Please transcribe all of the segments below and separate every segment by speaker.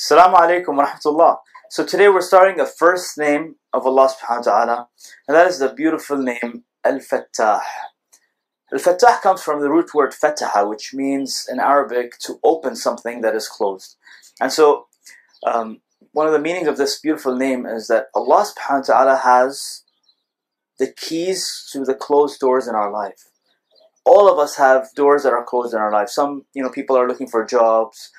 Speaker 1: Assalamu alaikum wa rahmatullah. So today we're starting a first name of Allah subhanahu wa ta'ala, and that is the beautiful name Al-Fattah. Al-Fattah comes from the root word fataha, which means in Arabic to open something that is closed. And so um, one of the meanings of this beautiful name is that Allah subhanahu wa ta'ala has the keys to the closed doors in our life. All of us have doors that are closed in our life. Some, you know, people are looking for jobs,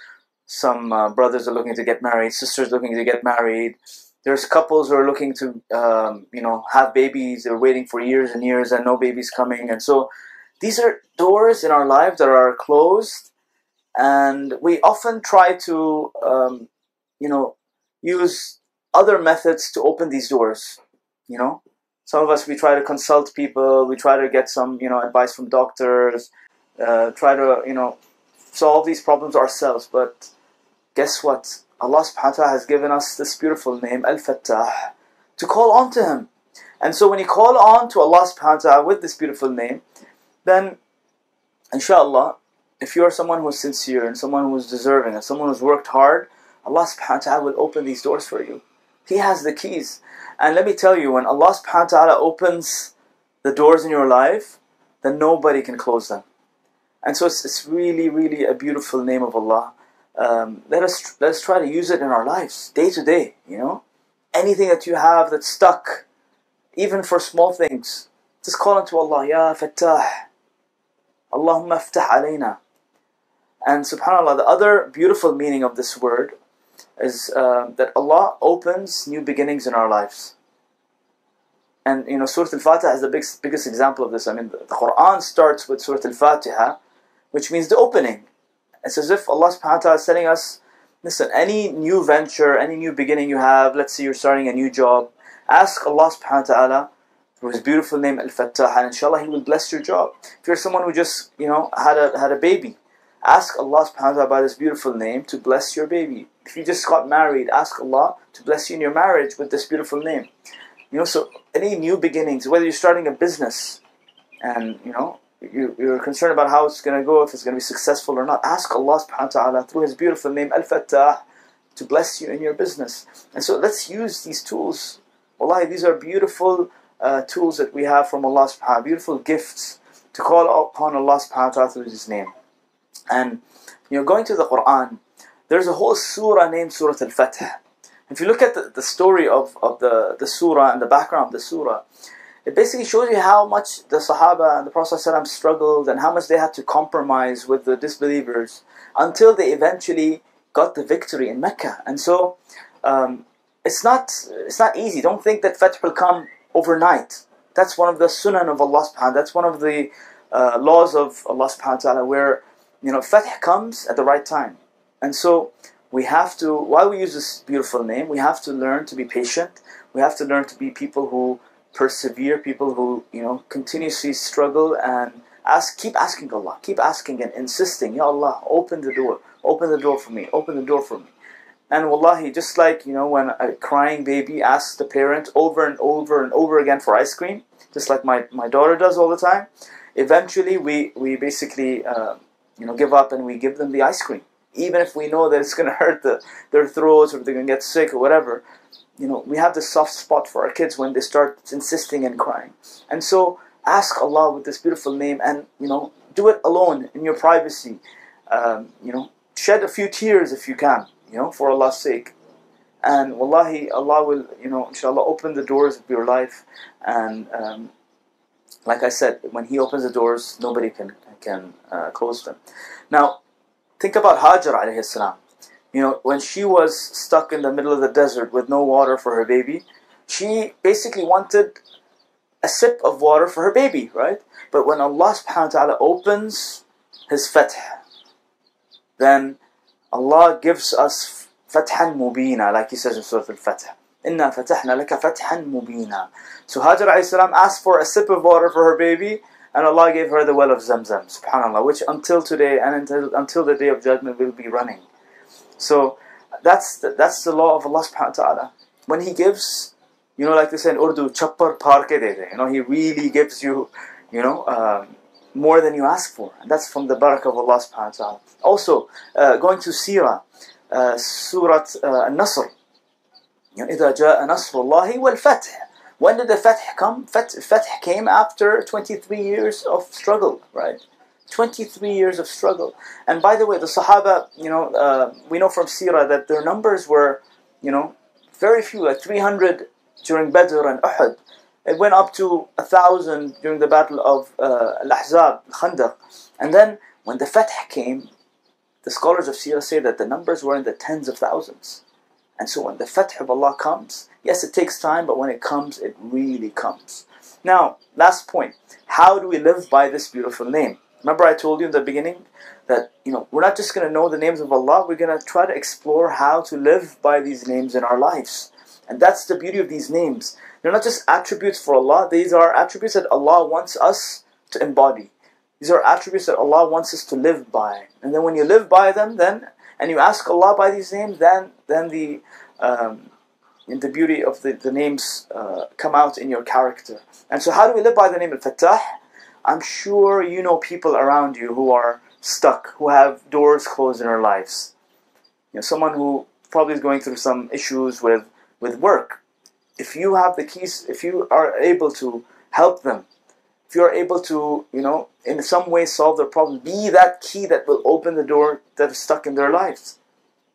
Speaker 1: some uh, brothers are looking to get married, sisters looking to get married. There's couples who are looking to, um, you know, have babies. They're waiting for years and years and no baby's coming. And so these are doors in our lives that are closed. And we often try to, um, you know, use other methods to open these doors. You know, some of us, we try to consult people. We try to get some, you know, advice from doctors. Uh, try to, you know, solve these problems ourselves. But guess what? Allah subhanahu wa ta'ala has given us this beautiful name, Al-Fattah, to call on to Him. And so when you call on to Allah subhanahu wa ta'ala with this beautiful name, then inshallah, if you are someone who's sincere and someone who's deserving and someone who's worked hard, Allah subhanahu wa ta'ala will open these doors for you. He has the keys. And let me tell you, when Allah subhanahu wa ta'ala opens the doors in your life, then nobody can close them. And so it's, it's really, really a beautiful name of Allah um, let us let us try to use it in our lives day to day. You know, anything that you have that's stuck, even for small things, just call unto Allah, Ya Fattah, Allahumma ftah alayna. And Subhanallah, the other beautiful meaning of this word is uh, that Allah opens new beginnings in our lives. And you know, Surah Al-Fatiha is the biggest, biggest example of this. I mean, the Quran starts with Surah Al-Fatiha, which means the opening. It's as if Allah subhanahu wa ta'ala is telling us, listen, any new venture, any new beginning you have, let's say you're starting a new job, ask Allah subhanahu wa ta'ala through His beautiful name Al-Fattah, and inshallah He will bless your job. If you're someone who just, you know, had a, had a baby, ask Allah subhanahu wa ta'ala by this beautiful name to bless your baby. If you just got married, ask Allah to bless you in your marriage with this beautiful name. You know, so any new beginnings, whether you're starting a business, and you know, you, you're concerned about how it's going to go, if it's going to be successful or not, ask Allah subhanahu wa ta'ala through His beautiful name Al-Fattah to bless you in your business. And so let's use these tools. Wallahi, these are beautiful uh, tools that we have from Allah subhanahu wa ta'ala, beautiful gifts to call upon Allah subhanahu wa ta'ala through His name. And, you know, going to the Quran, there's a whole surah named Surah Al-Fath. If you look at the, the story of, of the, the surah and the background of the surah, it basically shows you how much the Sahaba and the Prophet ﷺ struggled and how much they had to compromise with the disbelievers until they eventually got the victory in Mecca. And so um, it's not it's not easy. Don't think that Fath will come overnight. That's one of the sunan of Allah subhanahu That's one of the uh, laws of Allah subhanahu wa ta'ala where you know Fath comes at the right time. And so we have to while we use this beautiful name, we have to learn to be patient. We have to learn to be people who persevere, people who you know continuously struggle and ask, keep asking Allah, keep asking and insisting, Ya Allah, open the door, open the door for me, open the door for me. And wallahi, just like you know when a crying baby asks the parent over and over and over again for ice cream, just like my, my daughter does all the time, eventually we we basically uh, you know give up and we give them the ice cream, even if we know that it's going to hurt the, their throats or they're going to get sick or whatever you know, we have this soft spot for our kids when they start insisting and crying. And so ask Allah with this beautiful name and, you know, do it alone in your privacy. Um, you know, shed a few tears if you can, you know, for Allah's sake. And wallahi, Allah will, you know, inshallah, open the doors of your life. And um, like I said, when He opens the doors, nobody can, can uh, close them. Now, think about Hajar alayhi salam. You know, when she was stuck in the middle of the desert with no water for her baby, she basically wanted a sip of water for her baby, right? But when Allah subhanahu wa ta'ala opens His fath, then Allah gives us fathan mubina, like He says in Surah Al-Fath. Inna fatahna laka fathan mubina. So Hajar salam asked for a sip of water for her baby, and Allah gave her the well of Zamzam, subhanAllah, which until today and until, until the day of judgment will be running. So that's the, that's the law of Allah subhanahu wa ta'ala. When He gives, you know, like they say in Urdu, chappar parke de You know, He really gives you, you know, um, more than you ask for. And that's from the barakah of Allah subhanahu wa ta'ala. Also, uh, going to Sirah, uh, Surah uh, An-Nasr. You know, إِذَا جَاءَ نَصْرُ اللَّهِ وَالْفَتْحِ When did the Fath come? Fath, Fath came after 23 years of struggle, right? 23 years of struggle. And by the way, the Sahaba, you know, uh, we know from Sirah that their numbers were, you know, very few, like 300 during Badr and Uhud. It went up to a thousand during the battle of uh, Al-Ahzab, Khandaq. And then when the Fath came, the scholars of Sirah say that the numbers were in the tens of thousands. And so when the Fath of Allah comes, yes, it takes time, but when it comes, it really comes. Now, last point. How do we live by this beautiful name? Remember I told you in the beginning that you know we're not just going to know the names of Allah, we're going to try to explore how to live by these names in our lives. And that's the beauty of these names. They're not just attributes for Allah, these are attributes that Allah wants us to embody. These are attributes that Allah wants us to live by. And then when you live by them, then and you ask Allah by these names, then then the um, the beauty of the, the names uh, come out in your character. And so how do we live by the name Al-Fattah? I'm sure you know people around you who are stuck, who have doors closed in their lives. You know, someone who probably is going through some issues with, with work. If you have the keys, if you are able to help them, if you are able to, you know, in some way solve their problem, be that key that will open the door that is stuck in their lives.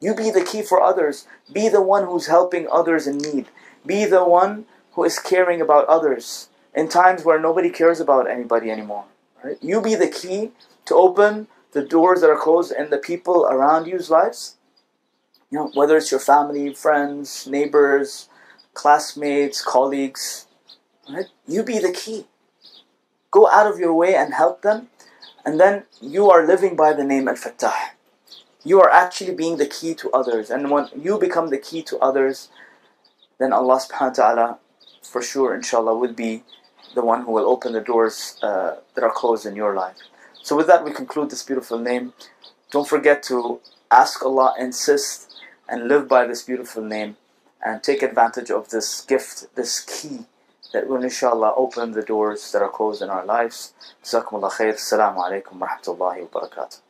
Speaker 1: You be the key for others. Be the one who's helping others in need. Be the one who is caring about others in times where nobody cares about anybody anymore. Right? You be the key to open the doors that are closed in the people around you's lives. You know, whether it's your family, friends, neighbors, classmates, colleagues, right? You be the key. Go out of your way and help them, and then you are living by the name Al-Fattah. You are actually being the key to others, and when you become the key to others, then Allah subhanahu wa ta'ala for sure inshallah will be the one who will open the doors uh, that are closed in your life. So with that we conclude this beautiful name. Don't forget to ask Allah, insist, and live by this beautiful name and take advantage of this gift, this key that will inshallah open the doors that are closed in our lives. Jazakumullah khair. Assalamu alaikum wa rahmatullahi wa barakatuh.